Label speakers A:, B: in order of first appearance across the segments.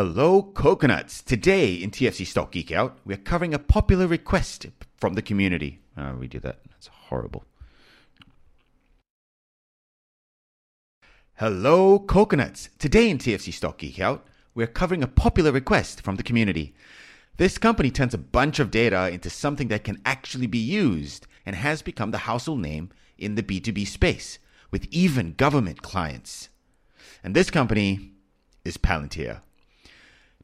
A: Hello, coconuts. Today in TFC Stock Geek Out, we're covering a popular request from the community. Oh, we do that. That's horrible. Hello, coconuts. Today in TFC Stock Geek Out, we're covering a popular request from the community. This company turns a bunch of data into something that can actually be used and has become the household name in the B2B space with even government clients. And this company is Palantir.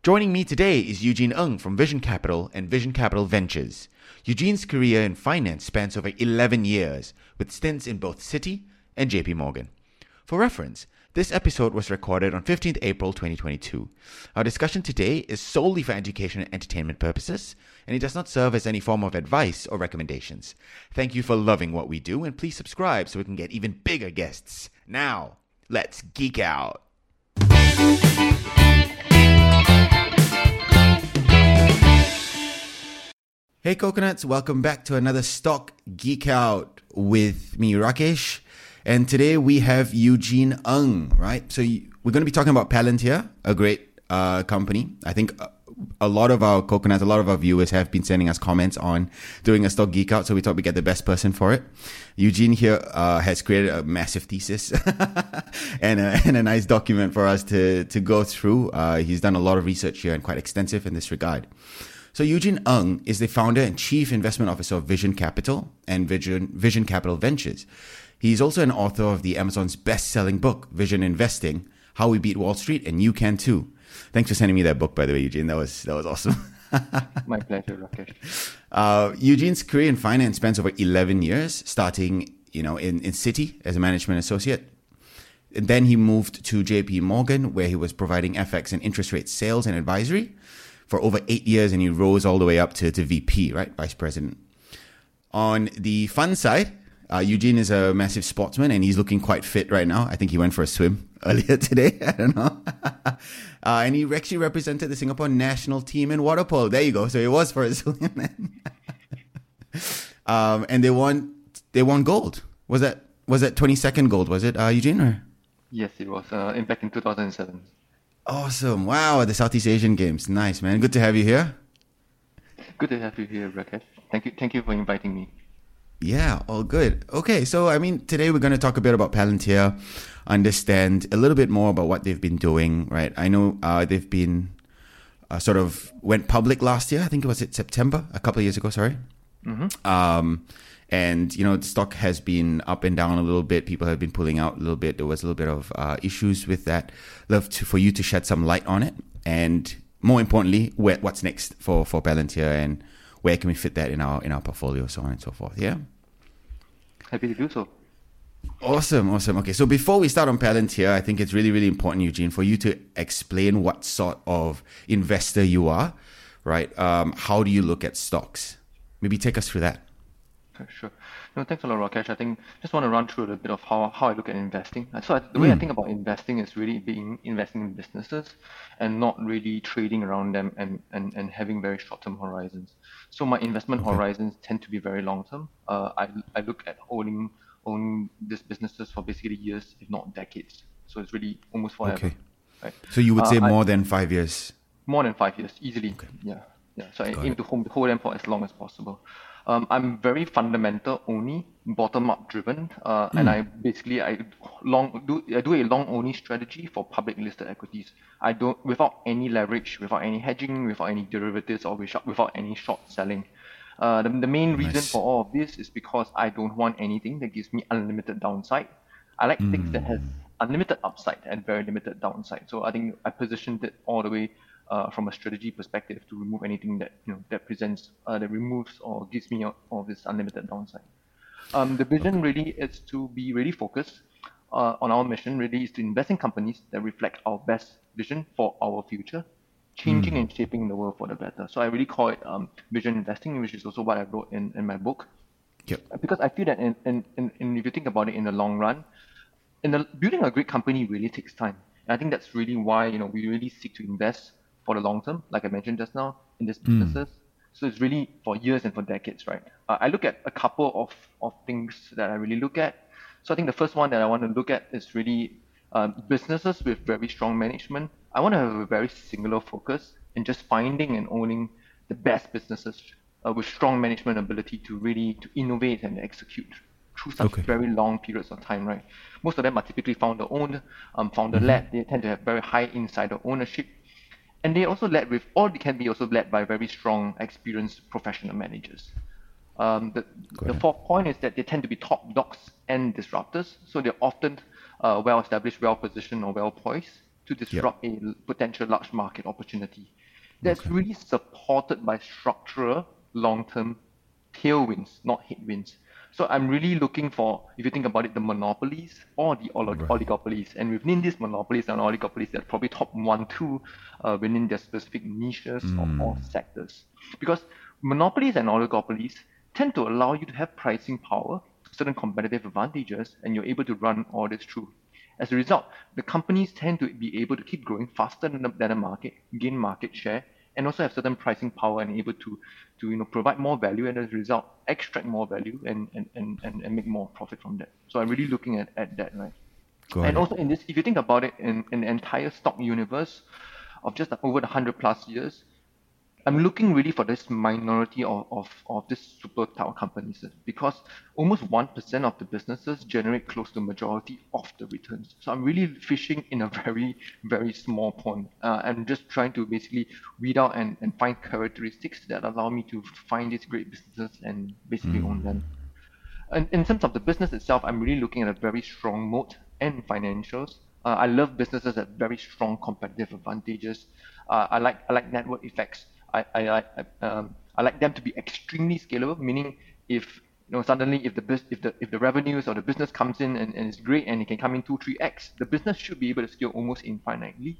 A: Joining me today is Eugene Ng from Vision Capital and Vision Capital Ventures. Eugene's career in finance spans over 11 years, with stints in both Citi and JP Morgan. For reference, this episode was recorded on 15th April 2022. Our discussion today is solely for education and entertainment purposes, and it does not serve as any form of advice or recommendations. Thank you for loving what we do, and please subscribe so we can get even bigger guests. Now, let's geek out. Hey coconuts, welcome back to another Stock Geek Out with me, Rakesh. And today we have Eugene Ng, right? So we're going to be talking about Palantir, a great uh, company. I think a lot of our coconuts, a lot of our viewers have been sending us comments on doing a stock geek out. So we thought we'd get the best person for it. Eugene here uh, has created a massive thesis and, a, and a nice document for us to, to go through. Uh, he's done a lot of research here and quite extensive in this regard. So Eugene Ng is the founder and chief investment officer of Vision Capital and Vision, Vision Capital Ventures. He's also an author of the Amazon's best-selling book, Vision Investing: How We Beat Wall Street, and you can too. Thanks for sending me that book, by the way, Eugene. That was that was awesome.
B: My pleasure, Rakesh.
A: Uh, Eugene's career in finance spans over 11 years, starting you know in, in Citi as a management associate. And then he moved to JP Morgan, where he was providing FX and interest rate sales and advisory for over eight years, and he rose all the way up to, to VP, right, vice president. On the fun side, uh, Eugene is a massive sportsman and he's looking quite fit right now. I think he went for a swim earlier today. I don't know. uh, and he actually represented the Singapore national team in water polo. There you go. So it was for a swim. um, and they won. They won gold. Was that was that twenty second gold? Was it uh, Eugene? Or?
B: Yes, it was. Uh, in back in two thousand seven.
A: Awesome! Wow, the Southeast Asian Games. Nice, man. Good to have you here.
B: Good to have you here, Rakesh. Thank you. Thank you for inviting me.
A: Yeah, all good. Okay, so I mean, today we're going to talk a bit about Palantir, understand a little bit more about what they've been doing, right? I know uh, they've been uh, sort of went public last year. I think it was it September, a couple of years ago. Sorry. Mm-hmm. Um, and you know, the stock has been up and down a little bit. People have been pulling out a little bit. There was a little bit of uh, issues with that. Love to, for you to shed some light on it, and more importantly, where, what's next for for Palantir and where can we fit that in our in our portfolio, so on and so forth. Yeah.
B: Happy to do so.
A: Awesome, awesome. Okay, so before we start on Palantir, I think it's really, really important, Eugene, for you to explain what sort of investor you are, right? Um, how do you look at stocks? Maybe take us through that.
B: Sure. No, thanks a lot, Rakesh. I think just want to run through a little bit of how, how I look at investing. So I, the way I think about investing is really being investing in businesses and not really trading around them and, and, and having very short-term horizons. So my investment
A: Okay.
B: horizons tend to be very long-term. Uh, I, I look at owning owning these businesses for basically years, if not decades. So it's really almost forever.
A: Okay.
B: Right?
A: So you would
B: Uh,
A: say
B: I-
A: more than five years.
B: More than five years, easily. Okay. Yeah, yeah. So I
A: Got
B: aim
A: it.
B: to hold, hold them for as long as possible. Um, I'm very fundamental only, bottom up driven, uh, and
A: Hmm.
B: I basically I long do I do a long only strategy for public listed equities. I don't without any leverage, without any hedging, without any derivatives, or without without any short selling. Uh, the, the main reason
A: Nice.
B: for all of this is because I don't want anything that gives me unlimited downside. I like things that has unlimited upside and very limited downside. So I think I positioned it all the way uh, from a strategy perspective to remove anything that you know that presents uh, that removes or gives me all all this unlimited downside. Um, the vision really is to be really focused uh, on our mission. Really is to invest in companies that reflect our best vision for our future, changing and shaping the world for the better. So I really call it um, vision investing, which is also what I wrote in, in my book
A: Yep.
B: because I feel that in, in, in, in if you think about it in the long run, in the building a great company really takes time. And I think that's really why you know we really seek to invest for the long term, like I mentioned just now, in these businesses. So it's really for years and for decades, right? Uh, I look at a couple of, of things that I really look at. So I think the first one that I want to look at is really um, businesses with very strong management I want to have a very singular focus in just finding and owning the best businesses uh, with strong management ability to really to innovate and execute through such okay. very long periods of time, right? Most of them are typically founder owned, um, founder led. Mm-hmm. They tend to have very high insider ownership, and they also led with, or they can be also led by very strong, experienced professional managers. Um, the, the fourth point is that they tend to be top dogs and disruptors, so they're often uh, well established, well positioned, or well poised to disrupt yep. a potential large market opportunity. That's okay. really supported by structural long term tailwinds, not headwinds. So I'm really looking for, if you think about it, the monopolies or the olig- right. oligopolies. And within these monopolies and oligopolies, they're probably top one, two uh, within their specific niches mm. or, or, sectors. Because monopolies and oligopolies tend to allow you to have pricing power, certain competitive advantages, and you're able to run all this through. As a result, the companies tend to be able to keep growing faster than the, than the market, gain market share, and also have certain pricing power and able to to you know provide more value and as a result extract more value and and, and, and, and make more profit from that. So I'm really looking at, at that right. Got and it. also in this if you think about it in, in the entire stock universe of just over the hundred plus years, I'm looking really for this minority of, of, of this super tower companies because almost 1% of the businesses generate close to majority of the returns. So I'm really fishing in a very, very small pond uh, and just trying to basically weed out and, and find characteristics that allow me to find these great businesses and basically mm. own them. And in terms of the business itself, I'm really looking at a very strong moat and financials. Uh, I love businesses that have very strong competitive advantages. Uh, I like I like network effects. I, I, um, I like them to be extremely scalable, meaning if you know suddenly if the bus- if the if the revenues or the business comes in and, and it's great and it can come in two three x, the business should be able to scale almost infinitely.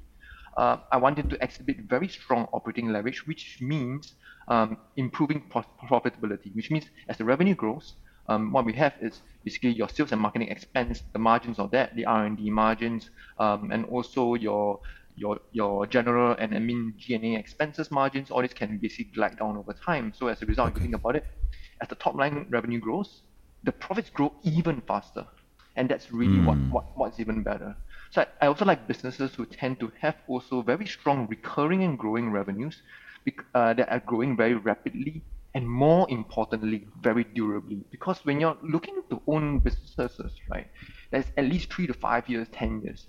B: Uh, I wanted to exhibit very strong operating leverage, which means um, improving profitability, which means as the revenue grows, um, what we have is basically your sales and marketing expense, the margins of that, the R&D margins, um, and also your your your general and admin G&A expenses margins, all this can basically glide down over time. So as a result, okay. if you think about it, as the top line revenue grows, the profits grow even faster. And that's really mm. what, hmm. what what's even better. So I, I, also like businesses who tend to have also very strong recurring and growing revenues uh, that are growing very rapidly and more importantly, very durably. Because when you're looking to own businesses, right, there's at least three to five years, 10 years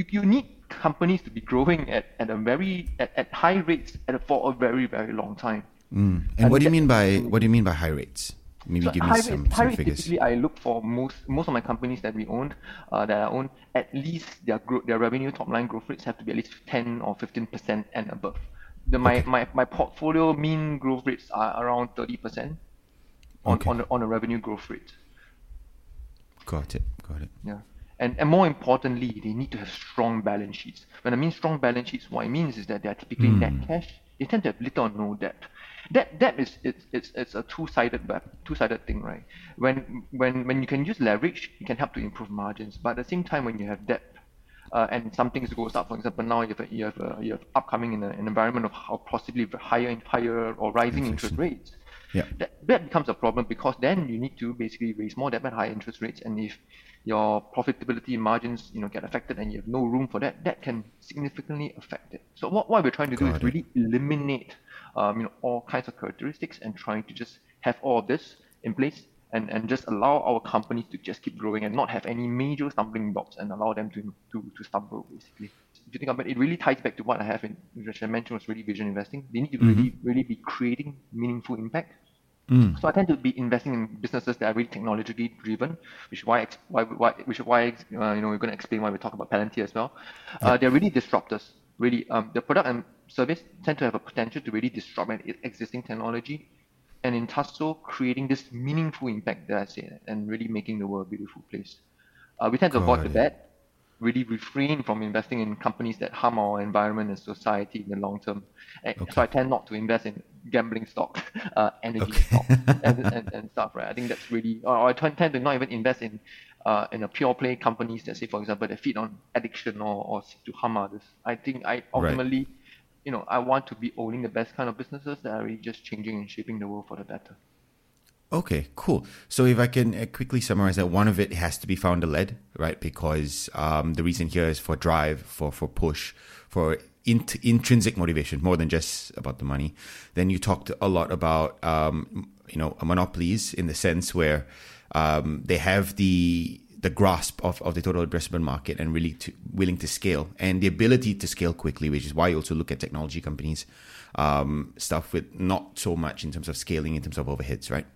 B: you, you need companies to be growing at, at a very at, at high rates at, for a very very long time.
A: Mm. And, and, what do you mean by what do you mean by high rates? Maybe
B: so
A: give
B: me
A: some, rate,
B: some figures. Typically, I look for most most of my companies that we own, uh, that I own, at least their growth, their revenue top line growth rates have to be at least ten or fifteen percent and above. The, my, okay. my, my portfolio mean growth rates are around thirty percent on okay. on, a, on a revenue growth rate.
A: Got it. Got it.
B: Yeah. And, and more importantly, they need to have strong balance sheets. When I mean strong balance sheets, what it means is that they are typically mm. net cash. They tend to have little or no debt. That debt is it's, it's, it's a two-sided two-sided thing, right? When when when you can use leverage, it can help to improve margins. But at the same time, when you have debt, uh, and some things goes up. For example, now you have a, you have, a, you have upcoming in a, an environment of how possibly higher and higher or rising interest rates.
A: Yeah.
B: That, that becomes a problem because then you need to basically raise more debt at high interest rates, and if your profitability margins, you know, get affected and you have no room for that, that can significantly affect it. So what, what we're trying to Got do is it. really eliminate, um, you know, all kinds of characteristics and trying to just have all of this in place and, and just allow our companies to just keep growing and not have any major stumbling blocks and allow them to, to, to stumble basically. If you think about it, it really ties back to what I have in, which I mentioned was really vision investing. They need to mm-hmm. really, really be creating meaningful impact Mm. So I tend to be investing in businesses that are really technologically driven, which is why, why, why which is why uh, you know we're going to explain why we talk about Palantir as well. Uh, they're really disruptors. Really, um, the product and service tend to have a potential to really disrupt an existing technology, and in Tasso creating this meaningful impact that I say, and really making the world a beautiful place. Uh, we tend to avoid the bad, really refrain from investing in companies that harm our environment and society in the long term. Okay. So I tend not to invest in gambling stock, uh, energy okay. stock, and, and, and, stuff, right? I think that's really, or I tend to not even invest in uh, in a pure play companies that say, for example, that feed on addiction or, or seek to harm others. I think I ultimately, right. you know, I want to be owning the best kind of businesses that are really just changing and shaping the world for the better.
A: Okay, cool. So if I can uh, quickly summarize that, one of it has to be founder led, right? Because um, the reason here is for drive, for for push, for int- intrinsic motivation, more than just about the money. Then you talked a lot about um, you know monopolies in the sense where um, they have the the grasp of, of the total addressable market and really to, willing to scale and the ability to scale quickly, which is why you also look at technology companies, um, stuff with not so much in terms of scaling in terms of overheads, right?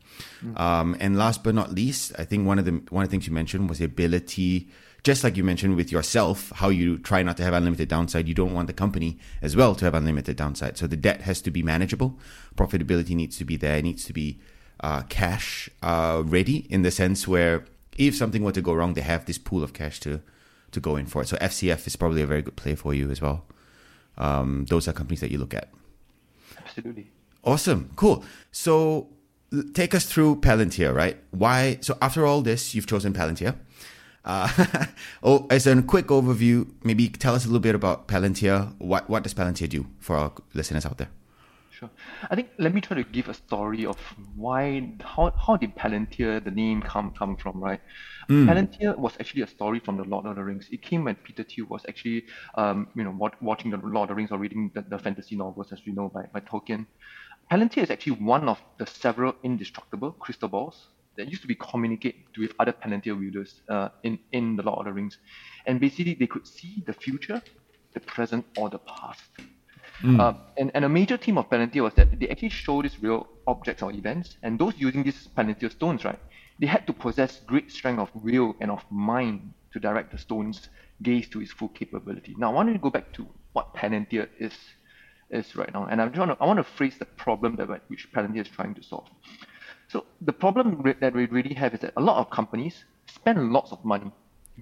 A: Mm-hmm. Um, and last but not least, I think one of the one of the things you mentioned was the ability, just like you mentioned with yourself, how you try not to have unlimited downside. You don't want the company as well to have unlimited downside. So the debt has to be manageable. Profitability needs to be there. It needs to be uh, cash uh, ready in the sense where if something were to go wrong, they have this pool of cash to to go in for it. So FCF is probably a very good play for you as well. Um, those are companies that you look at.
B: Absolutely.
A: Awesome. Cool. So take us through Palantir, right? Why? So after all this, you've chosen Palantir. Uh, oh, as a quick overview, maybe tell us a little bit about Palantir. What what does Palantir do for our listeners out there?
B: Sure. I think let me try to give a story of why how how did Palantir the name come come from, right? Mm. Palantir was actually a story from the Lord of the Rings. It came when Peter Thiel was actually um, you know watching the Lord of the Rings or reading the, the fantasy novels as we know by, by Tolkien. Palantir is actually one of the several indestructible crystal balls that used to be communicate with other Palantir wielders uh, in, in the Lord of the Rings. And basically, they could see the future, the present, or the past. Mm. Uh, and, and a major theme of Palantir was that they actually show these real objects or events, and those using these Palantir stones, right, they had to possess great strength of will and of mind to direct the stone's gaze to its full capability. Now, I want to go back to what Palantir is is right now. And I'm trying to, I want to phrase the problem that which Palantir is trying to solve. So the problem that we really have is that a lot of companies spend lots of money,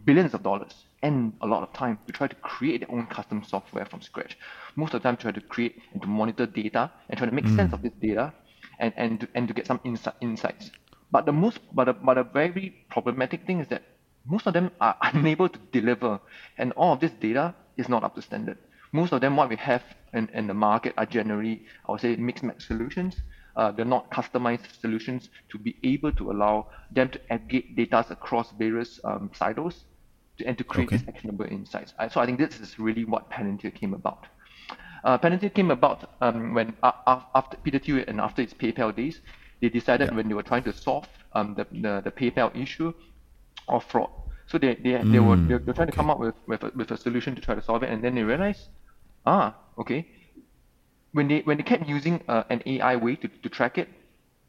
B: billions of dollars, and a lot of time to try to create their own custom software from scratch. Most of the time, try to create and to monitor data and try to make mm. sense of this data, and and to, and to get some insight, insights. But the most, but a, but a very problematic thing is that most of them are unable to deliver, and all of this data is not up to standard most of them what we have in, in the market are generally, I would say, mixed match solutions. Uh, they're not customized solutions to be able to allow them to aggregate data across various um, silos to, and to create okay. these actionable insights. so I think this is really what Palantir came about. Uh, Palantir came about um, when uh, after Peter Thiel and after its PayPal days, they decided yeah. when they were trying to solve um, the, the, the PayPal issue of fraud. So they, they, mm, they were they were trying to come up with, with, a, with a solution to try to solve it, and then they realized ah, okay. When they when they kept using uh, an AI way to, to track it,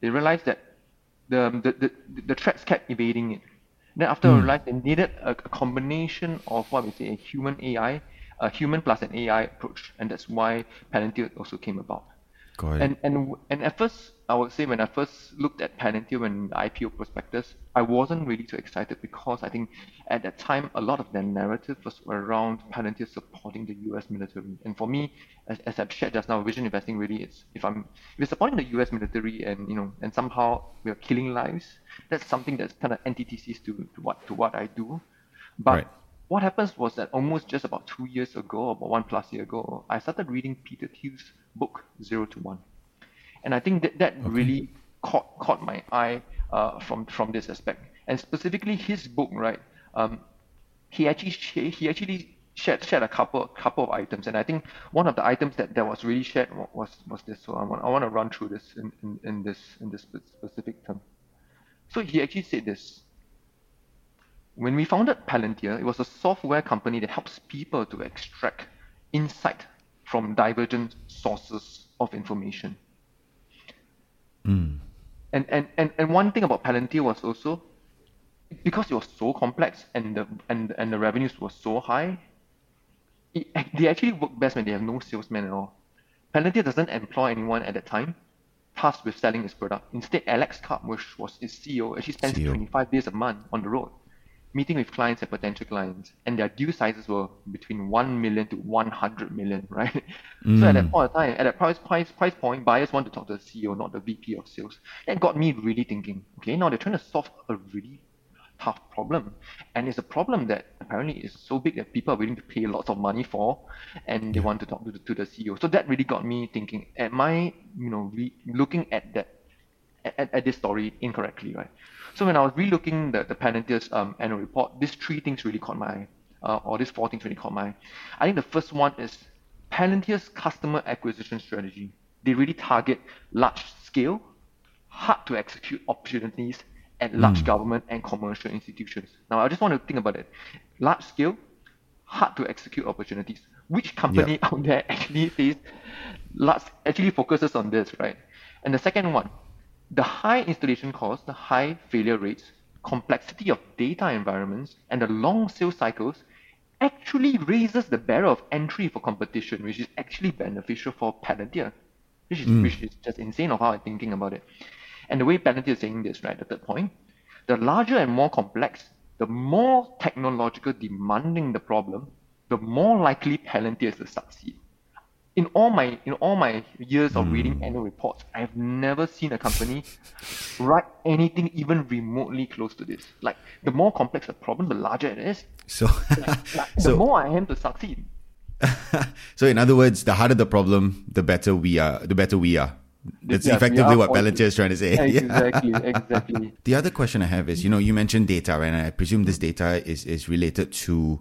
B: they realized that the the, the, the threats kept evading it. Then after mm. realized they needed a, a combination of what we say a human AI, a human plus an AI approach, and that's why Palantir also came about. And and and at first, I would say when I first looked at Palantir when the IPO prospectus, I wasn't really too excited because I think at that time a lot of their narrative was around Palantir supporting the U.S. military. And for me, as, as I've shared just now, vision investing really is if I'm if we're supporting the U.S. military and you know and somehow we're killing lives, that's something that's kind of antithesis to, to what to what I do. But right what happens was that almost just about two years ago, about one plus year ago, I started reading Peter Thiel's book Zero to One, and I think that that okay. really caught caught my eye uh, from from this aspect, and specifically his book, right? Um, he actually he actually shared shared a couple couple of items, and I think one of the items that, that was really shared was was this. So I want I want to run through this in, in, in this in this specific term. So he actually said this. When we founded Palantir, it was a software company that helps people to extract insight from divergent sources of information.
A: Mm.
B: And, and, and, and one thing about Palantir was also because it was so complex and the and, and the revenues were so high, it, they actually work best when they have no salesmen at all. Palantir doesn't employ anyone at that time tasked with selling its product. Instead, Alex Karp, which was its CEO, actually spends CEO. 25 days a month on the road meeting with clients and potential clients, and their deal sizes were between 1 million to 100 million, right? Mm. So at that point of time, at that price, price, price point, buyers want to talk to the CEO, not the VP of sales. That got me really thinking, okay, now they're trying to solve a really tough problem. And it's a problem that apparently is so big that people are willing to pay lots of money for, and they want to talk to the, to the CEO. So that really got me thinking, am I, you know, re- looking at that at, at this story incorrectly, right? So when I was relooking the, the Palantir's um, annual report, these three things really caught my eye, uh, or these four things really caught my eye. I think the first one is Palantir's customer acquisition strategy. They really target large scale, hard to execute opportunities at large mm. government and commercial institutions. Now, I just want to think about it. Large scale, hard to execute opportunities. Which company yep. out there actually says large, actually focuses on this, right? And the second one, the high installation costs, the high failure rates, complexity of data environments, and the long sales cycles actually raises the barrier of entry for competition, which is actually beneficial for Palantir, which is, mm. which is just insane of how I'm thinking about it. And the way Palantir is saying this, right, the third point, the larger and more complex, the more technological demanding the problem, the more likely Palantir is to succeed in all my in all my years of mm. reading hmm. annual reports, I have never seen a company write anything even remotely close to this. Like the more complex the problem, the larger it is.
A: So,
B: like, so the more I am to succeed.
A: so in other words, the harder the problem, the better we are. The better we are. That's yes, effectively what Palantir is trying to say.
B: Exactly, exactly.
A: the other question I have is, you know, you mentioned data, and I presume this data is is related to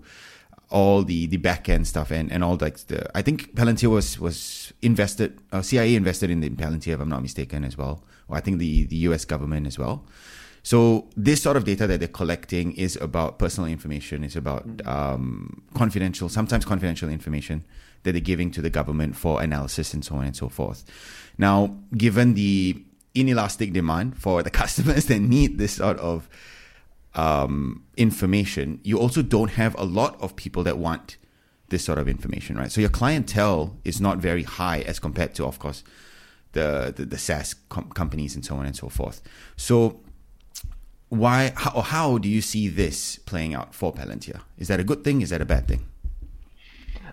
A: all the the back end stuff and and all like the I think Palantir was was invested uh, CIA invested in the Palantir if I'm not mistaken as well. Or I think the the US government as well. So this sort of data that they're collecting is about personal information. It's about um, confidential sometimes confidential information that they're giving to the government for analysis and so on and so forth. Now given the inelastic demand for the customers that need this sort of um, information, you also don't have a lot of people that want this sort of information, right? So your clientele is not very high as compared to, of course, the the, the SaaS com- companies and so on and so forth. So why how, how do you see this playing out for Palantir? Is that a good thing? Is that a bad thing?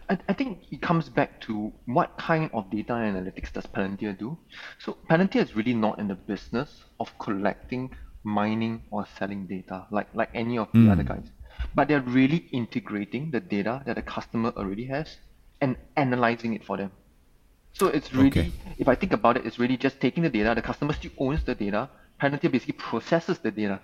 B: I, I think it comes back to what kind of data analytics does Palantir do? So Palantir is really not in the business of collecting mining or selling data like like any of the mm. other guys but they're really integrating the data that the customer already has and analyzing it for them so it's really okay. if i think about it it's really just taking the data the customer still owns the data palantir basically processes the data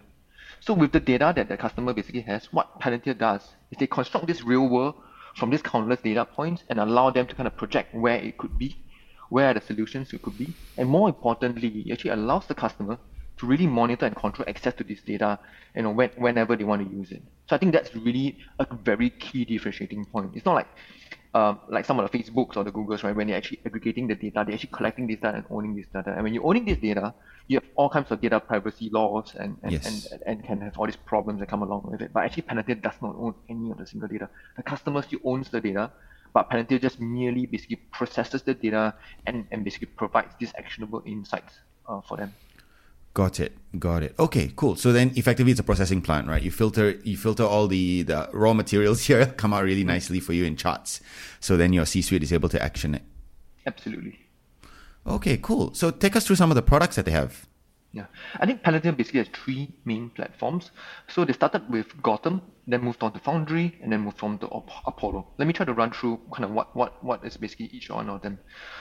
B: so with the data that the customer basically has what palantir does is they construct this real world from these countless data points and allow them to kind of project where it could be where the solutions it could be and more importantly it actually allows the customer to really monitor and control access to this data, you know, when, whenever they want to use it. So I think that's really a very key differentiating point. It's not like um, like some of the Facebooks or the Googles, right? When they're actually aggregating the data, they're actually collecting this data and owning this data. And when you're owning this data, you have all kinds of data privacy laws and and, yes. and, and can have all these problems that come along with it. But actually, Palantir does not own any of the single data. The customer still owns the data, but Palantir just merely basically processes the data and, and basically provides these actionable insights uh, for them.
A: Got it. Got it. Okay, cool. So then effectively it's a processing plant, right? You filter you filter all the, the raw materials here, come out really nicely for you in charts. So then your C suite is able to action it.
B: Absolutely.
A: Okay, cool. So take us through some of the products that they have.
B: Yeah. I think Palantir basically has three main platforms. So they started with Gotham, then moved on to Foundry, and then moved on to Apollo. Let me try to run through kind of what, what, what is basically each one of them.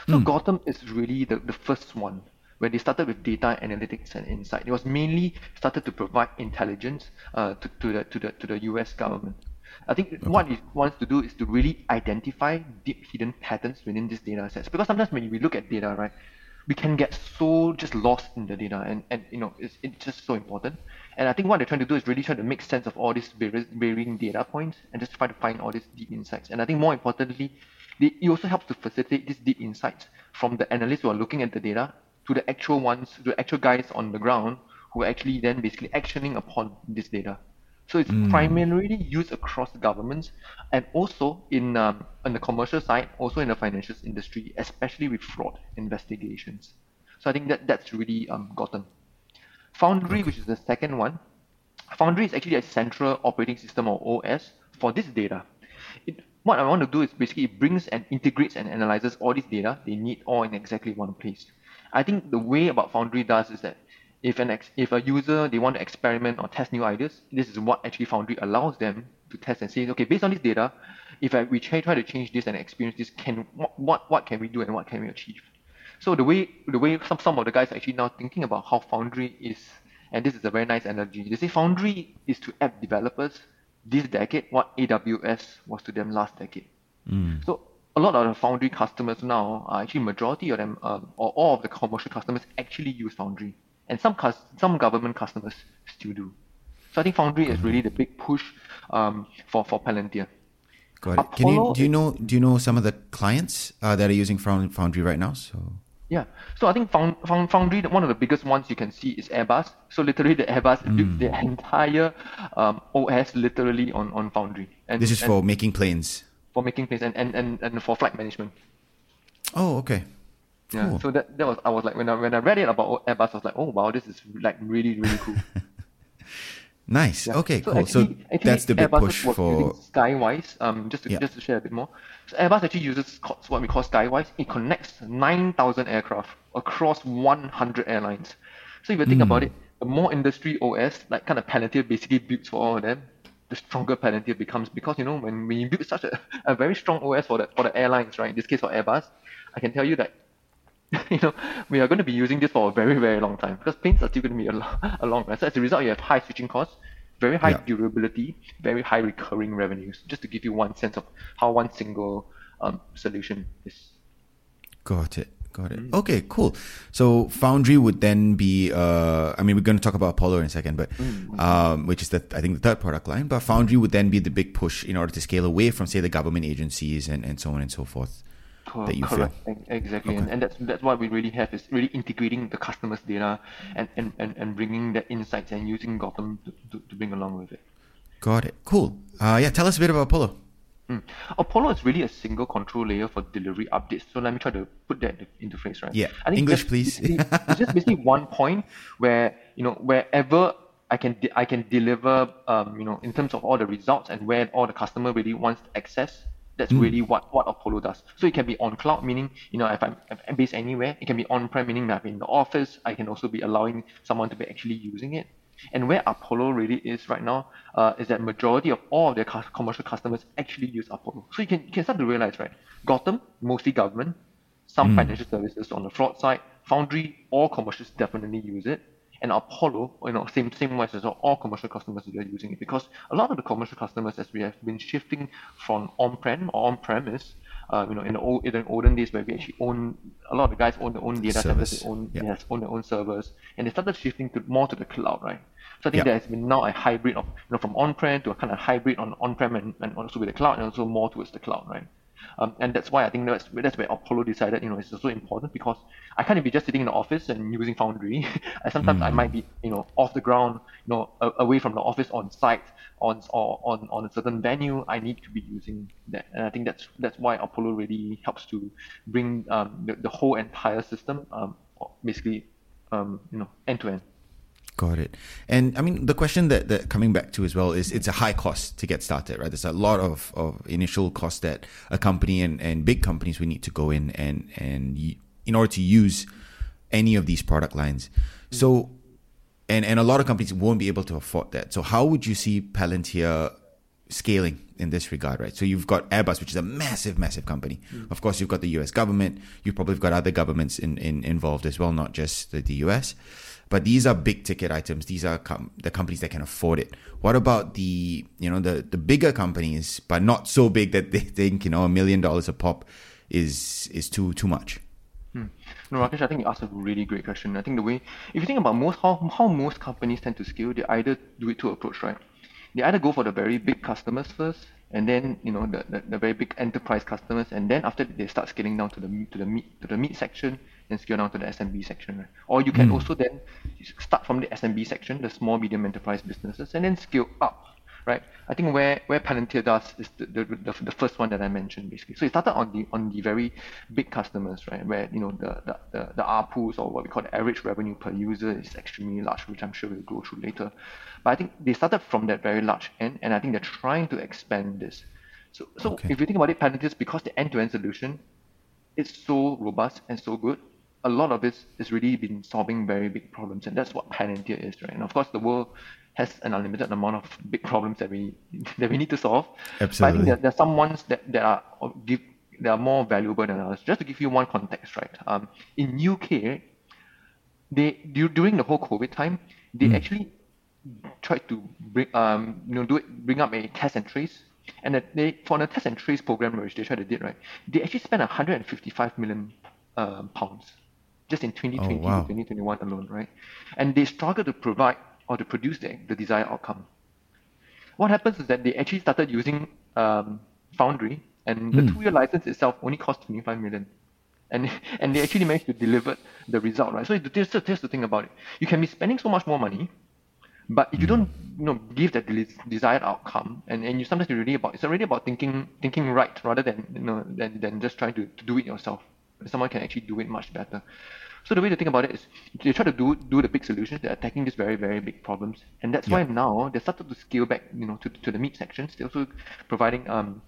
B: So mm. Gotham is really the, the first one when they started with data analytics and insight. It was mainly started to provide intelligence uh, to, to, the, to, the, to the US government. I think okay. what it wants to do is to really identify deep hidden patterns within these data sets. Because sometimes when we look at data, right, we can get so just lost in the data and, and you know it's, it's just so important. And I think what they're trying to do is really try to make sense of all these various varying data points and just try to find all these deep insights. And I think more importantly, they, it also helps to facilitate these deep insights from the analysts who are looking at the data to the actual ones, to the actual guys on the ground who are actually then basically actioning upon this data. So it's mm. primarily used across governments and also in um, on the commercial side, also in the financial industry, especially with fraud investigations. So I think that that's really um, Gotham. Foundry, okay. which is the second one, Foundry is actually a central operating system or OS for this data. It, what I want to do is basically it brings and integrates and analyzes all this data they need all in exactly one place. I think the way about Foundry does is that if an ex- if a user they want to experiment or test new ideas, this is what actually Foundry allows them to test and say, okay, based on this data, if I, we try, try to change this and experience this, can what, what what can we do and what can we achieve? So the way the way some some of the guys are actually now thinking about how Foundry is, and this is a very nice analogy. They say Foundry is to app developers this decade what AWS was to them last decade.
A: Mm.
B: So a lot of the Foundry customers now are actually majority of them, um, or all of the commercial customers actually use Foundry, and some cus- some government customers still do. So I think Foundry is really the big push um, for for Palantir.
A: Got it. Can you do you know do you know some of the clients uh, that are using Foundry right now? So
B: yeah, so I think Found, Found, Foundry, one of the biggest ones you can see is Airbus. So literally, the Airbus mm. built their entire um, OS literally on, on Foundry.
A: And this is and, for making planes.
B: For making planes and, and, and, and for flight management.
A: Oh, okay.
B: Yeah. Cool. So that, that was I was like when I when I read it about Airbus, I was like, oh wow, this is like really really cool.
A: Nice. Yeah. Okay, so cool. Actually, so actually that's the big Airbus push for
B: Skywise. Um, just to yeah. just to share a bit more. So Airbus actually uses what we call Skywise. It connects nine thousand aircraft across one hundred airlines. So if you think mm. about it, the more industry OS, like kind of Palantir basically builds for all of them, the stronger Palantir becomes because you know when, you build such a, a very strong OS for the for the airlines, right? In this case for Airbus, I can tell you that you know, we are going to be using this for a very, very long time because planes are still going to be a, long, a long run. So as a result, you have high switching costs, very high yeah. durability, very high recurring revenues. Just to give you one sense of how one single um, solution is.
A: Got it. Got it. Mm. Okay, cool. So Foundry would then be, uh, I mean, we're going to talk about Apollo in a second, but mm. um, which is the I think the third product line. But Foundry would then be the big push in order to scale away from, say, the government agencies and, and so on and so forth that you
B: correct. feel. Exactly, okay. and, and that's that's what we really have is really integrating the customer's data and, and, and, and bringing the insights and using Gotham to, to, to bring along with it.
A: Got it. Cool. Uh, yeah, tell us a bit about Apollo.
B: Mm. Apollo is really a single control layer for delivery updates. So let me try to put that into phrase, right?
A: Yeah. I think English, please.
B: it's just basically one point where you know wherever I can de- I can deliver um, you know in terms of all the results and where all the customer really wants access that's mm. really what, what Apollo does. So it can be on cloud, meaning, you know, if I'm, if I'm based anywhere. It can be on-prem, meaning that I'm in the office. I can also be allowing someone to be actually using it. And where Apollo really is right now uh, is that majority of all of their commercial customers actually use Apollo. So you can, you can start to realize, right? Gotham, mostly government, some mm. financial services on the fraud side, Foundry, all commercials definitely use it and Apollo, you know, same same wise as all commercial customers are using it because a lot of the commercial customers, as we have been shifting from on-prem or on-premise, uh, you know, in the old in the olden days where we actually own a lot of the guys own their own data Service. centers, they own yeah. yes, own their own servers, and they started shifting to more to the cloud, right? So I think there has been now a hybrid of you know from on-prem to a kind of hybrid on on-prem and, and also with the cloud and also more towards the cloud, right? Um, and that's why I think that's that's where Apollo decided, you know, it's so important because I can't be just sitting in the office and using Foundry. sometimes mm. I might be, you know, off the ground, you know, away from the office on site, on or on, on a certain venue. I need to be using that, and I think that's that's why Apollo really helps to bring um, the, the whole entire system, um, basically, um, you know, end to end.
A: Got it. And I mean, the question that, that coming back to as well is it's a high cost to get started, right? There's a lot of, of initial cost that a company and, and big companies we need to go in and, and in order to use any of these product lines. So, and, and a lot of companies won't be able to afford that. So how would you see Palantir scaling in this regard, right? So you've got Airbus, which is a massive, massive company. Mm. Of course, you've got the US government. You've probably got other governments in, in, involved as well, not just the, the US. But these are big ticket items. These are com- the companies that can afford it. What about the you know the the bigger companies, but not so big that they think you know a million dollars a pop is is too too much?
B: Hmm. No, Rakesh, I think you asked a really great question. I think the way, if you think about most how how most companies tend to scale, they either do it two approach, right? They either go for the very big customers first, and then you know the, the, the very big enterprise customers, and then after they start scaling down to the to the mid to the mid section, and scale down to the SMB section, right? Or you can mm. also then start from the SMB section, the small medium enterprise businesses, and then scale up, right? I think where where Palantir does is the, the, the, the, first one that I mentioned basically. So it started on the on the very big customers, right? Where you know the the the, the ARPUs or what we call the average revenue per user is extremely large, which I'm sure we'll go through later. But I think they started from that very large end, and I think they're trying to expand this. So so okay. if you think about it, Palantir because the end-to-end solution it's so robust and so good a lot of it is really been solving very big problems, and that's what Palantir is, right? And of course, the world has an unlimited amount of big problems that we that we need to solve.
A: Absolutely.
B: But I think there, there are some ones that, that are give they are more valuable than others. Just to give you one context, right? Um, in UK, they during the whole COVID time, they mm. actually tried to bring um you know do it bring up a test and trace, and they for the test and trace program which they tried to did right, they actually spent 155 million um, pounds just in 2020 oh, wow. 2021 alone, right? And they struggled to provide or to produce the, the desired outcome. What happens is that they actually started using um, Foundry, and the mm. two-year license itself only cost 25 million and and they actually managed to deliver the result, right? So just just the thing about it. You can be spending so much more money, but if you don't you know give that desired outcome, and, and you sometimes you really about it's already about thinking thinking right rather than you know than, than just trying to, to do it yourself. Someone can actually do it much better. So the way to think about it is they try to do do the big solutions. They're attacking these very very big problems, and that's yeah. why now they started to scale back, you know, to, to the mid sections. They're also providing um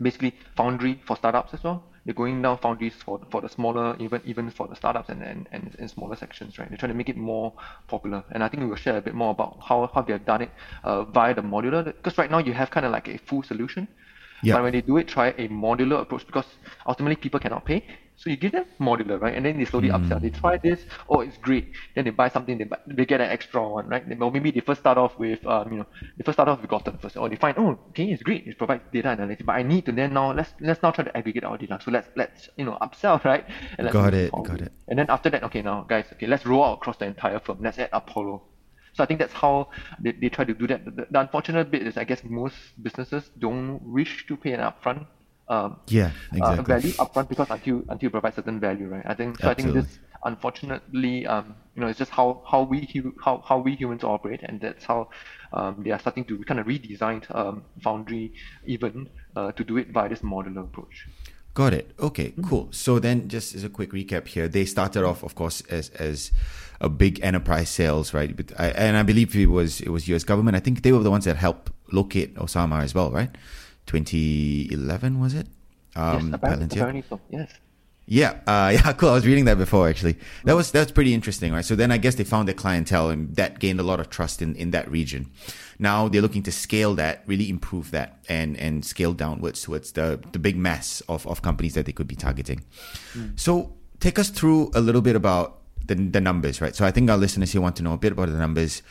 B: basically foundry for startups as well they're going down foundries for for the smaller, even even for the startups and, and, and, and smaller sections, right? They're trying to make it more popular. And I think we will share a bit more about how, how they have done it uh, via the modular. Because right now you have kind of like a full solution. Yeah. But when they do it, try a modular approach because ultimately people cannot pay. So you give them modular, right? And then they slowly mm. upsell. They try this, oh, it's great. Then they buy something, they buy, they get an extra one, right? Or maybe they first start off with, um, you know, they first start off with Gotham first, or they find, oh, okay, it's great, it provides data analytics, but I need to then now let's let's now try to aggregate our data. So let's let's you know upsell, right?
A: Got it, got it.
B: And then after that, okay, now guys, okay, let's roll out across the entire firm. Let's add Apollo. So I think that's how they, they try to do that. The, the unfortunate bit is, I guess, most businesses don't wish to pay an upfront um,
A: yeah, exactly.
B: uh, value upfront because until until you provide certain value, right? I think so. Absolutely. I think this unfortunately, um, you know, it's just how how we how how we humans operate, and that's how um, they are starting to kind of redesign um, Foundry even uh, to do it via this modular approach.
A: Got it. Okay, cool. So then, just as a quick recap here, they started off, of course, as as a big enterprise sales, right? But I, and I believe it was it was U.S. government. I think they were the ones that helped locate Osama as well, right? 2011 was it?
B: Um, yes, apparently, so. Yes.
A: Yeah, uh, yeah, cool. I was reading that before actually. That was that's pretty interesting, right? So then I guess they found their clientele and that gained a lot of trust in, in that region. Now they're looking to scale that, really improve that, and and scale downwards towards the the big mass of, of companies that they could be targeting. Mm. So take us through a little bit about the the numbers, right? So I think our listeners here want to know a bit about the numbers,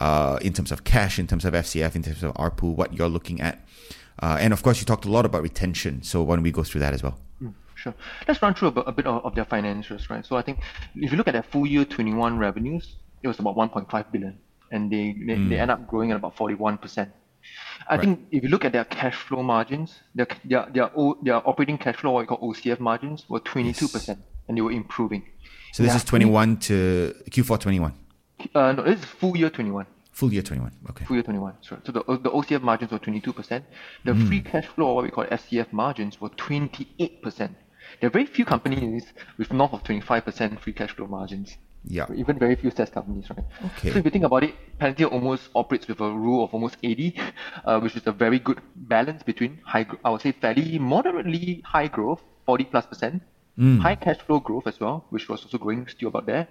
A: uh, in terms of cash, in terms of FCF, in terms of ARPU, what you're looking at. Uh, and of course, you talked a lot about retention. So why don't we go through that as well?
B: Sure. Let's run through a, a bit of, of, their financials, right? So I think if you look at their full year 21 revenues, it was about 1.5 billion, and they they, mm. they end up growing at about 41 percent. I right. think if you look at their cash flow margins, their their their, o, their operating cash flow, what we call OCF margins, were 22 percent, yes. and they were improving.
A: So this is 21 to Q4 21.
B: Uh, no, this is full year 21.
A: Full year 21. Okay.
B: Full year 21. So, so the, the OCF margins were 22%. The mm. free cash flow, what we call FCF margins, were 28%. There are very few companies with north of 25% free cash flow margins.
A: Yeah.
B: Even very few SaaS companies, right?
A: Okay.
B: So if you think about it, Palantir almost operates with a rule of almost 80, uh, which is a very good balance between high, I would say fairly moderately high growth, 40 plus percent, mm. high cash flow growth as well, which was also growing still about there.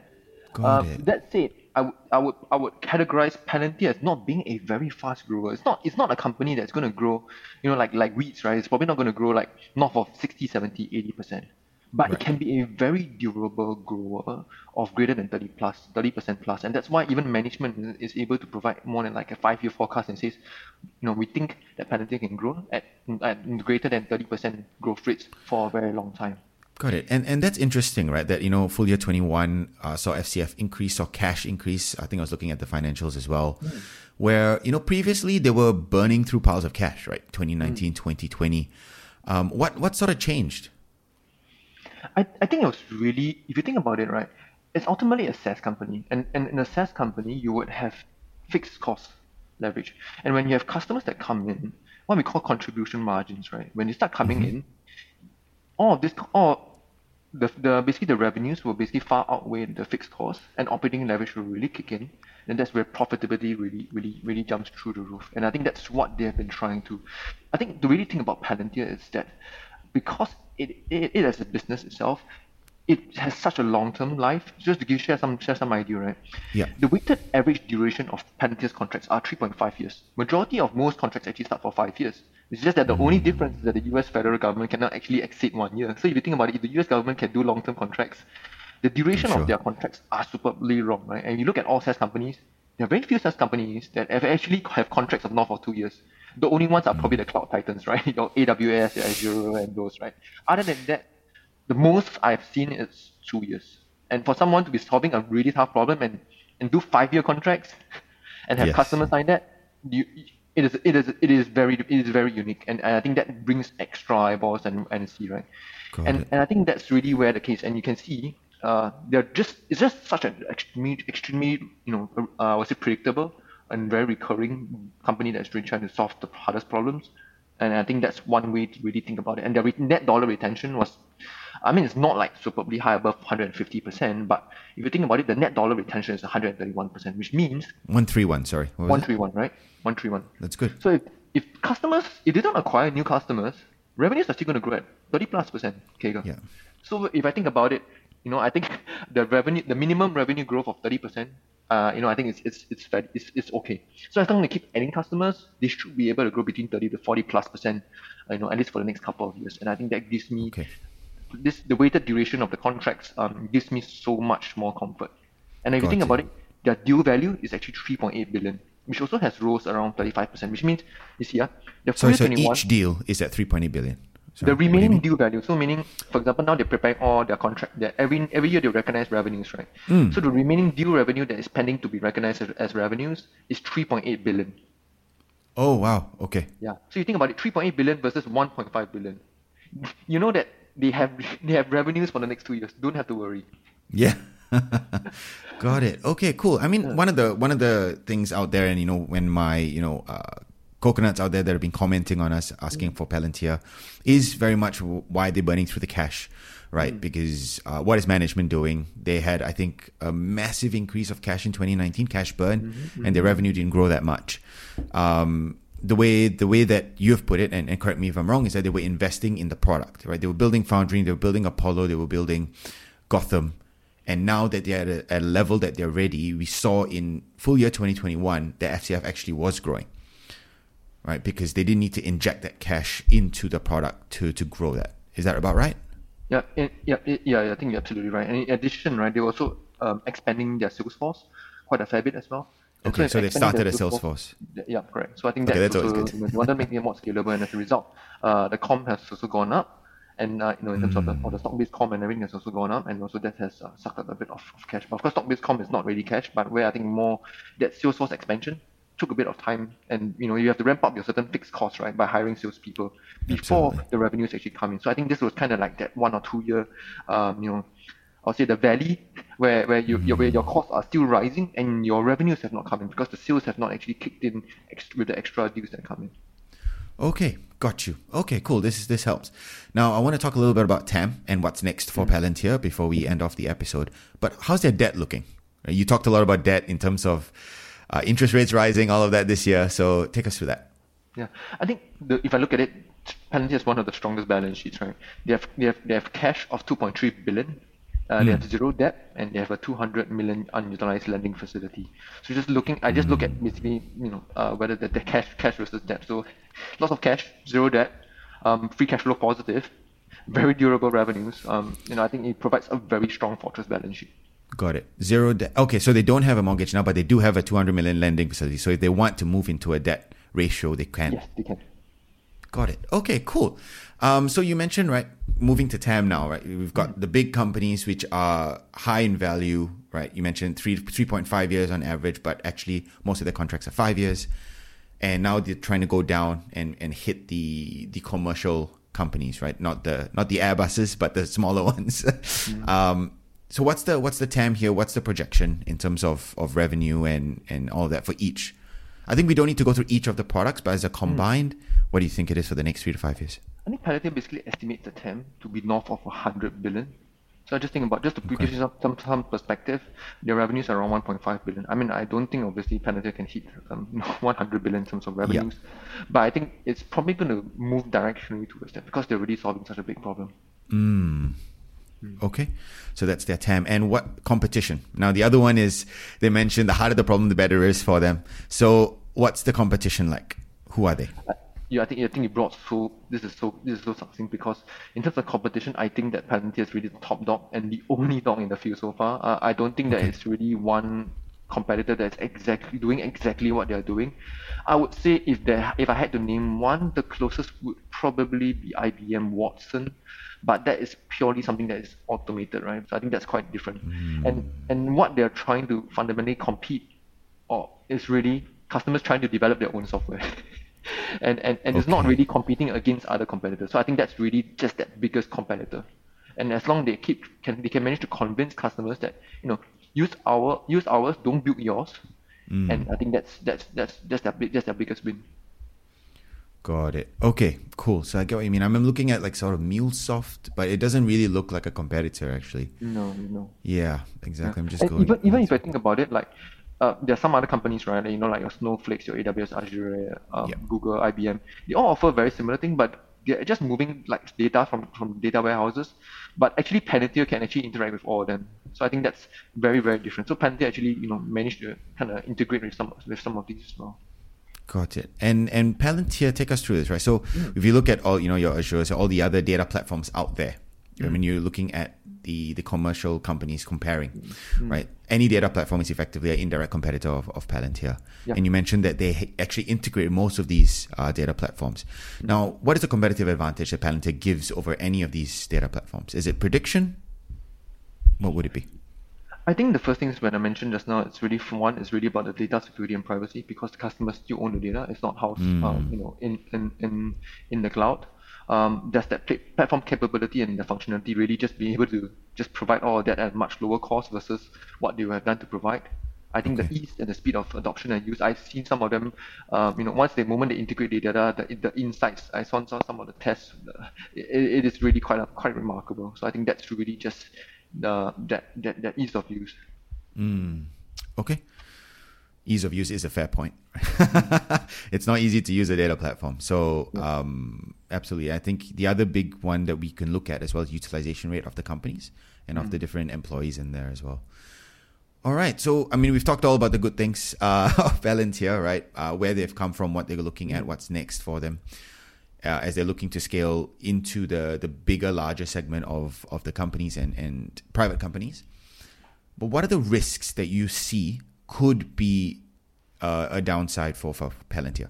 A: Got um, it.
B: That said, I would I would I would categorize Palantir as not being a very fast grower. It's not it's not a company that's going to grow, you know, like like weeds, right? It's probably not going to grow like north of 60, 70, 80 percent. But right. it can be a very durable grower of greater than 30 plus, 30% plus. And that's why even management is able to provide more than like a five year forecast and says, you know, we think that Palantir can grow at, at greater than 30% growth rates for a very long time.
A: Got it. And and that's interesting, right? That, you know, full year 21 uh, saw FCF increase, saw cash increase. I think I was looking at the financials as well, mm. where, you know, previously they were burning through piles of cash, right? 2019, mm. 2020. Um, what, what sort of changed?
B: I, I think it was really, if you think about it, right, it's ultimately a SaaS company. And, and in a SaaS company, you would have fixed cost leverage. And when you have customers that come in, what we call contribution margins, right? When they start coming mm-hmm. in, all of this, all the, the basically the revenues will basically far outweigh the fixed costs, and operating leverage will really kick in, and that's where profitability really, really, really jumps through the roof. And I think that's what they have been trying to. I think the really thing about Palantir is that because it, it, it as a business itself, it has such a long-term life. Just to give share some share some idea, right?
A: Yeah.
B: The weighted average duration of Palantir's contracts are 3.5 years. Majority of most contracts actually start for five years. It's just that the only hmm. difference is that the US federal government cannot actually exceed one year. So if you think about it, if the US government can do long-term contracts, the duration
A: Sure.
B: of their contracts are superbly long, right? And you look at all SaaS companies, there are very few SaaS companies that have actually have contracts of north of two years. The only ones are probably hmm. the cloud titans, right? Your AWS, your Azure, and those, right? Other than that, the most I've seen is two years. And for someone to be solving a really tough problem and, and do five year contracts and have
A: Yes.
B: customers like that, you, it is it is it is very it is very unique and, and I think that brings extra eyeballs and and see right.
A: Got
B: and
A: it.
B: and I think that's really where the case and you can see uh they're just it's just such an extremely extremely you know uh was it predictable and very recurring company that's really trying to solve the hardest problems. And I think that's one way to really think about it. And their net dollar retention was, I mean, it's not like superbly high above 150%, but if you think about it, the net dollar retention is 131%, which means
A: 131, sorry. What was it?
B: 131, right? 131.
A: That's good.
B: So if, if customers, if they don't acquire new customers, revenues are still going to grow at 30 plus percent CAGR.
A: Yeah.
B: So if I think about it, you know, I think the revenue, the minimum revenue growth of 30 percent, uh, you know, I think it's it's it's fair, it's, it's okay. So as long as they keep adding customers, they should be able to grow between 30 to 40 plus percent, you know, at least for the next couple of years. And I think that gives me
A: Okay.
B: This the weighted duration of the contracts um, gives me so much more comfort. And if you think
A: it.
B: about it, their deal value is actually 3.8 billion, which also has rose around 35%, which means you see, uh, the
A: so
B: 2021
A: each deal is at 3.8 billion. Sorry,
B: the
A: what do you
B: remaining deal value. So meaning, for example, now they're preparing all their contract. That every every year they recognize revenues, right?
A: Hmm.
B: So the remaining deal revenue that is pending to be recognized as, as revenues is 3.8 billion.
A: Oh, wow. Okay.
B: Yeah. So you think about it, 3.8 billion versus 1.5 billion. You know that they have they have revenues for the next two years. Don't have to worry.
A: Yeah. Got it. Okay, cool. I mean, one of the one of the things out there, and you know, when my you know uh, coconuts out there that have been commenting on us asking for Palantir, is very much why they're burning through the cash, right? Because uh, what is management doing? They had, I think, a massive increase of cash in 2019, cash burn, and their revenue didn't grow that much. Um, the way the way that you've put it, and, and correct me if I'm wrong, is that they were investing in the product, right? They were building Foundry, they were building Apollo, they were building Gotham, and now that they're at a, at a level that they're ready, we saw in full year 2021 that FCF actually was growing, right? Because they didn't need to inject that cash into the product to to grow that. Is that about right?
B: Yeah, it, yeah, it, yeah. I think you're absolutely right. And in addition, right, they were also um, expanding their sales force quite a fair bit as well.
A: Okay, so they've started a sales force.
B: Yeah, correct. So I think
A: Okay,
B: that's,
A: that's always
B: also
A: good.
B: you know, they want to make it more scalable, and as a result, uh, the comp has also gone up, and uh, you know in terms of the,
A: Hmm.
B: the stock-based comp and everything has also gone up, and also that has uh, sucked up a bit of, of cash. But of course, stock-based comp is not really cash, but where I think more that sales force expansion took a bit of time, and you know you have to ramp up your certain fixed costs, right, by hiring salespeople before
A: Absolutely.
B: the revenues actually come in. So I think this was kind of like that one or two year, um, you know, I'll say the valley where where you your where your costs are still rising and your revenues have not come in because the sales have not actually kicked in ex- with the extra deals that come in.
A: Okay, got you. Okay, cool. This is this helps. Now I want to talk a little bit about TAM and what's next for Palantir before we end off the episode. But how's their debt looking? Uh, You talked a lot about debt in terms of uh, interest rates rising, all of that this year. So take us through that.
B: Yeah, I think the, if I look at it, Palantir is one of the strongest balance sheets, right? They have they have they have cash of 2.3 billion. Uh, They have zero debt and they have a 200 million unutilized lending facility. So just looking, I just look at basically, you know, uh, whether the, the cash cash versus debt. So lots of cash, zero debt, um, free cash flow positive, very durable revenues. Um, you know, I think it provides a very strong fortress balance sheet.
A: Got it. Zero debt. Okay, so they don't have a mortgage now, but they do have a 200 million lending facility. So if they want to move into a debt ratio, they can.
B: Yes, they can.
A: Got it. Okay, cool. Um, so you mentioned right moving to TAM now, right? We've got the big companies which are high in value, right? You mentioned three three point five years on average, but actually most of their contracts are five years, and now they're trying to go down and, and hit the the commercial companies, right? Not the not the Airbuses, but the smaller ones. um, so what's the what's the TAM here? What's the projection in terms of, of revenue and and all that for each? I think we don't need to go through each of the products, but as a combined, what do you think it is for the next three to five years?
B: I think Palantir basically estimates the TAM to be north of 100 billion. So I just think about just to give you some, some some perspective, their revenues are around 1.5 billion. I mean, I don't think obviously Palantir can hit um, 100 billion in terms of revenues, but I think it's probably going to move directionally towards that because they're already solving such a big problem.
A: Mm. Okay, so that's their TAM. And what competition? Now the other one is they mentioned the harder the problem, the better it is for them. So what's the competition like? Who are they?
B: Yeah, I think I think you brought so this is so this is so succinct because in terms of competition, I think that Palantir is really the top dog and the only dog in the field so far. Uh, I don't think that it's really one competitor that's exactly doing exactly what they're doing. I would say if there if I had to name one, the closest would probably be IBM Watson, but that is purely something that is automated, right? So I think that's quite different. Mm. And and what they're trying to fundamentally compete or is really customers trying to develop their own software. and and, and okay. it's not really competing against other competitors. So I think that's really just that biggest competitor. And as long they keep can they can manage to convince customers that you know use our use ours, don't build yours. Mm. And I think that's that's that's that's their big that's their biggest win.
A: Got it. Okay, cool. So I get what you mean. I'm looking at like sort of MuleSoft, but it doesn't really look like a competitor actually.
B: No, no.
A: Yeah, exactly. Yeah. I'm just
B: and
A: going.
B: Even even if I think about it, like uh, there are some other companies, right? You know, like your Snowflakes, your AWS, Azure, um, yep. Google, IBM. They all offer very similar thing, but they're just moving like data from, from data warehouses. But actually, Palantir can actually interact with all of them. So I think that's very very different. So Palantir actually, you know, managed to kind of integrate with some with some of these as well.
A: Got it. And and Palantir, take us through this, right? So mm. if you look at all, you know, your Azure, so all the other data platforms out there, mm. I mean, you're looking at the the commercial companies comparing, mm. right? Any data platform is effectively an indirect competitor of, of Palantir. And you mentioned that they actually integrate most of these uh, data platforms. Mm. Now, what is the competitive advantage that Palantir gives over any of these data platforms? Is it prediction? What would it be?
B: I think the first thing is when I mentioned just now, it's really one, it's really about the data security and privacy because the customers still own the data. It's not housed, mm. um, you know, in, in, in, in the cloud um, does that platform capability and the functionality really just be able to just provide all of that at much lower cost versus what they have done to provide? I think okay. the ease and the speed of adoption and use, I've seen some of them, um, you know, once the moment they integrate the data, the, the insights, I saw, saw some of the tests, it, it is really quite quite remarkable. So I think that's really just the that that, that ease of use.
A: Mm. Okay ease of use is a fair point. it's not easy to use a data platform. So, um, absolutely. I think the other big one that we can look at as well is utilization rate of the companies and mm. of the mm. different employees in there as well. All right. So, I mean, we've talked all about the good things uh, of Palantir, right? Uh, where they've come from, what they're looking at, what's next for them. Uh, as they're looking to scale into the, the bigger, larger segment of, of the companies and, and private companies. But what are the risks that you see could be uh, a downside for, for Palantir?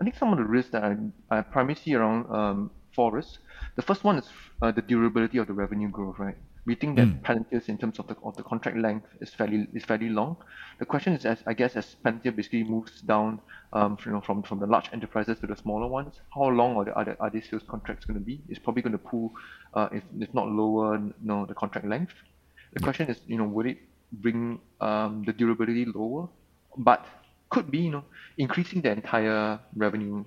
B: I think some of the risks that I, I primarily see around um, forests. The first one is uh, the durability of the revenue growth, right? We think that mm. Palantir's in terms of the, of the contract length is fairly is fairly long. The question is, as I guess, as Palantir basically moves down, um, you know, from, from the large enterprises to the smaller ones, how long are the are, the, are these sales contracts going to be? It's probably going to pull, uh, if, if not lower, you know, the contract length. The question is, you know, would it bring um, the durability lower, but could be you know increasing the entire revenue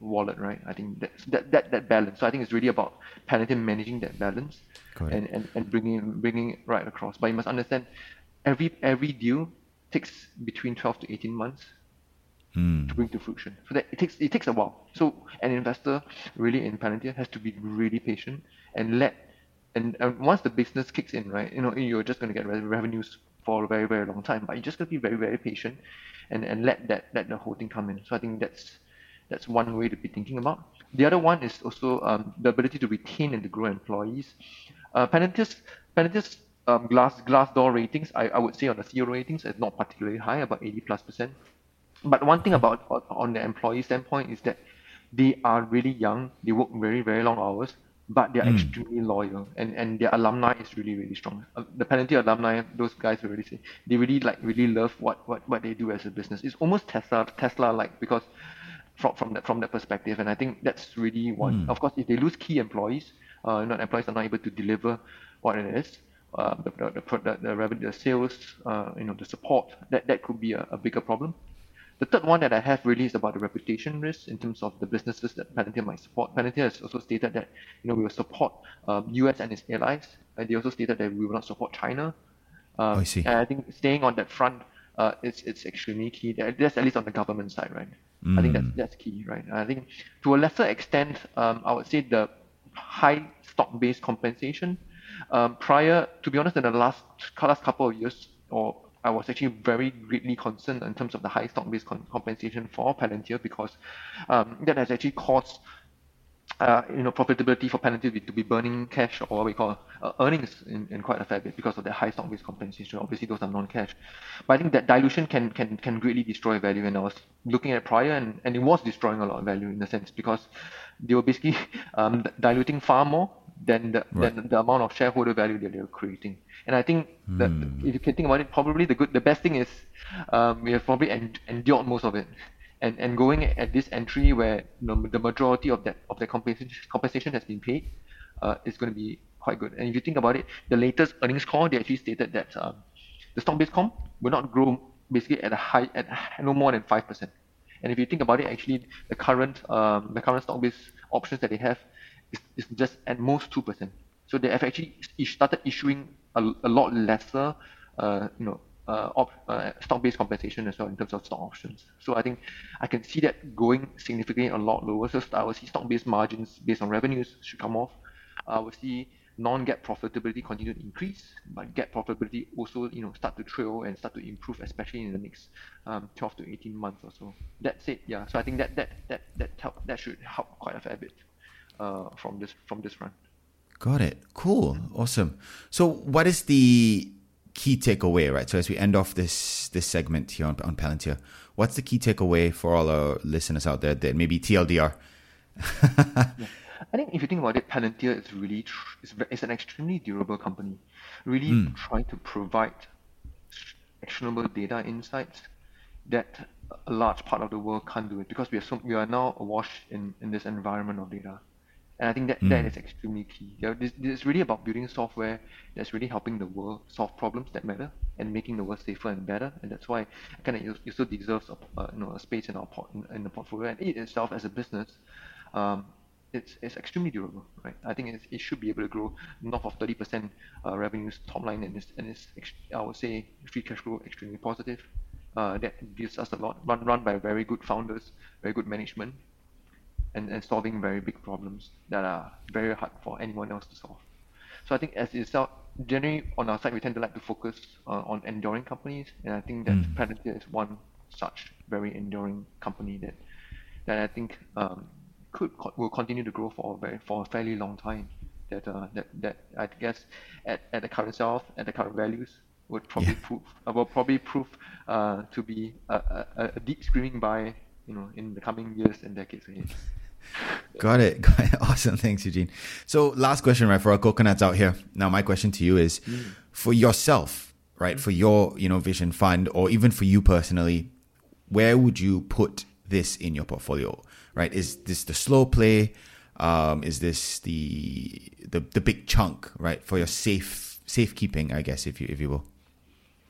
B: wallet, right? I think that that that, that balance. So I think it's really about Palantir managing that balance and, and, and bringing bringing it right across. But you must understand, every every deal takes between twelve to eighteen months mm. to bring to fruition. So that it takes it takes a while. So an investor really in Palantir has to be really patient and let and, and once the business kicks in, right, you know, you're just going to get revenues for a very, very long time. But you just got to be very, very patient and, and let that let the whole thing come in. So I think that's that's one way to be thinking about. The other one is also um, the ability to retain and to grow employees. Uh, Palantir's, um, Glassdoor ratings, I, I would say on the CEO ratings, is not particularly high, about 80 plus percent. But one thing about on the employee standpoint is that they are really young. They work very, very long hours but they're mm. extremely loyal and, and their alumni is really really strong uh, the Palantir alumni those guys really say they really like really love what, what what they do as a business it's almost tesla tesla like because from from that from that perspective and i think that's really one mm. of course if they lose key employees uh, not employees are not able to deliver what it is uh, the, the, the, the, the sales uh, you know the support that that could be a, a bigger problem the third one that I have really is about the reputation risk in terms of the businesses that Palantir might support. Palantir has also stated that you know we will support um, US and its allies, and they also stated that we will not support China.
A: Um, I see.
B: And I think staying on that front, uh, it's it's extremely key. That's at least on the government side, right? Mm. I think that's mm. that's key, right? I think to a lesser extent, um, I would say the high stock-based compensation um, prior, to be honest, in the last last couple of years, or I was actually very greatly concerned in terms of the high stock-based compensation for Palantir because um, that has actually caused uh, you know, profitability for Palantir to be burning cash or what we call uh, earnings in, in quite a fair bit because of the high stock-based compensation. Obviously, those are non-cash. But I think that dilution can can can greatly destroy value. And I was looking at prior, and, and it was destroying a lot of value in a sense because they were basically um, diluting far more than the, right. than the amount of shareholder value that they were creating. And I think that mm. if you can think about it, probably the good, the best thing is um, we have probably en- endured most of it and and going at this entry where you know, the majority of that of the compensation compensation has been paid uh, is going to be quite good. And if you think about it, the latest earnings call they actually stated that um, the stock-based comp will not grow basically at a high at no more than five percent. And if you think about it, actually the current um, the current stock-based options that they have is, is just at most two percent. So they have actually started issuing a, a lot lesser, uh, you know, uh, op, uh, stock-based compensation as well in terms of stock options. So I think I can see that going significantly a lot lower. So I will see stock-based margins based on revenues should come off. I will see non-GAAP profitability continue to increase, but GAAP profitability also you know start to trail and start to improve, especially in the next um, 12 to 18 months or so. That's it. Yeah. So I think that that that that help that should help quite a fair bit uh, from this from this run.
A: Got it. Cool. Awesome. So what is the key takeaway, right? So as we end off this this segment here on, on Palantir, what's the key takeaway for all our listeners out there that maybe TLDR?
B: yeah. I think if you think about it, Palantir is really tr- it's, it's an extremely durable company, really mm. trying to provide actionable data insights that a large part of the world can't do it because we are so we are now awash in, in this environment of data. And I think that, mm. that is extremely key. Yeah, this, this is really about building software that's really helping the world solve problems that matter and making the world safer and better. And that's why kind of it also deserves a, uh, you know, a space in our port, in, in, the portfolio. And it itself as a business, um, it's, it's extremely durable, right? I think it should be able to grow north of 30% uh, revenues top line and it's, and it's I would say free cash flow extremely positive. Uh, that gives us a lot run run by very good founders, very good management, and, and solving very big problems that are very hard for anyone else to solve. So I think as itself, generally on our side, we tend to like to focus uh, on enduring companies, and I think that mm. Palantir is one such very enduring company that that I think um, could will continue to grow for a very for a fairly long time. That uh, that that I guess at, at the current self at the current values would probably yeah. prove uh, will probably prove uh, to be a, a, a deep screaming buy you know in the coming years and decades ahead.
A: Got it. Got it. Awesome. Thanks, Eugene. So, last question, right, for our coconuts out here. Now, my question to you is mm. for yourself, right, mm. for your, you know, vision fund or even for you personally, where would you put this in your portfolio, right? Is this the slow play? Um, is this the, the, the big chunk, right, for your safe, safekeeping, I guess, if you, if you will?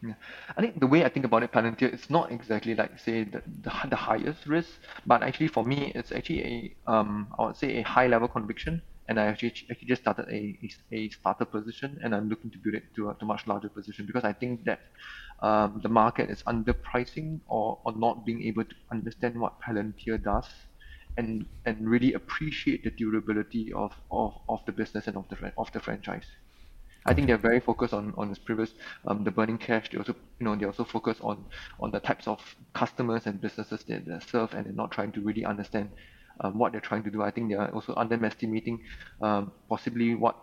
B: Yeah. I think the way I think about it, Palantir, it's not exactly like say the, the, the highest risk, but actually for me, it's actually a um I would say a high level conviction, and I actually actually just started a a starter position, and I'm looking to build it to a to much larger position because I think that um, the market is underpricing or or not being able to understand what Palantir does, and and really appreciate the durability of of, of the business and of the of the franchise. I think they're very focused on on this previous um, the burning cash. They also you know they also focus on on the types of customers and businesses that they serve, and they're not trying to really understand um, what they're trying to do. I think they are also underestimating um, possibly what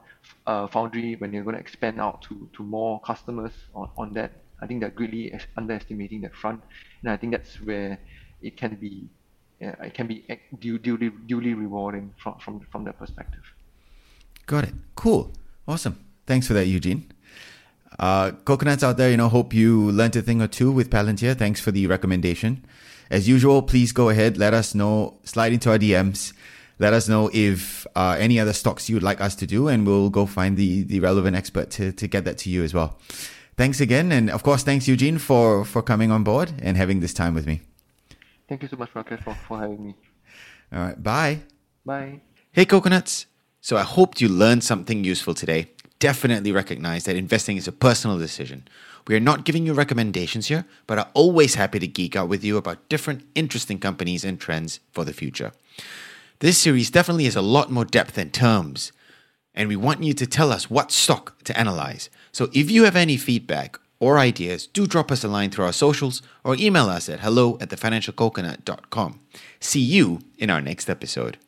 B: uh, Foundry when they're going to expand out to to more customers on, on that. I think they're greatly underestimating that front, and I think that's where it can be it can be duly duly rewarding from from from that perspective.
A: Got it. Cool. Awesome. Thanks for that, Eugene. Uh, coconuts out there, you know, hope you learned a thing or two with Palantir. Thanks for the recommendation. As usual, please go ahead, let us know, slide into our DMs. Let us know if uh, any other stocks you'd like us to do, and we'll go find the, the relevant expert to, to get that to you as well. Thanks again. And of course, thanks, Eugene, for, for coming on board and having this time with me.
B: Thank you so much, Rocket, for, for having me.
A: All right. Bye.
B: Bye.
A: Hey, coconuts. So I hoped you learned something useful today definitely recognize that investing is a personal decision. We are not giving you recommendations here, but are always happy to geek out with you about different interesting companies and trends for the future. This series definitely has a lot more depth and terms. and we want you to tell us what stock to analyze. So if you have any feedback or ideas, do drop us a line through our socials or email us at hello at thefinancialcoconut.com. See you in our next episode.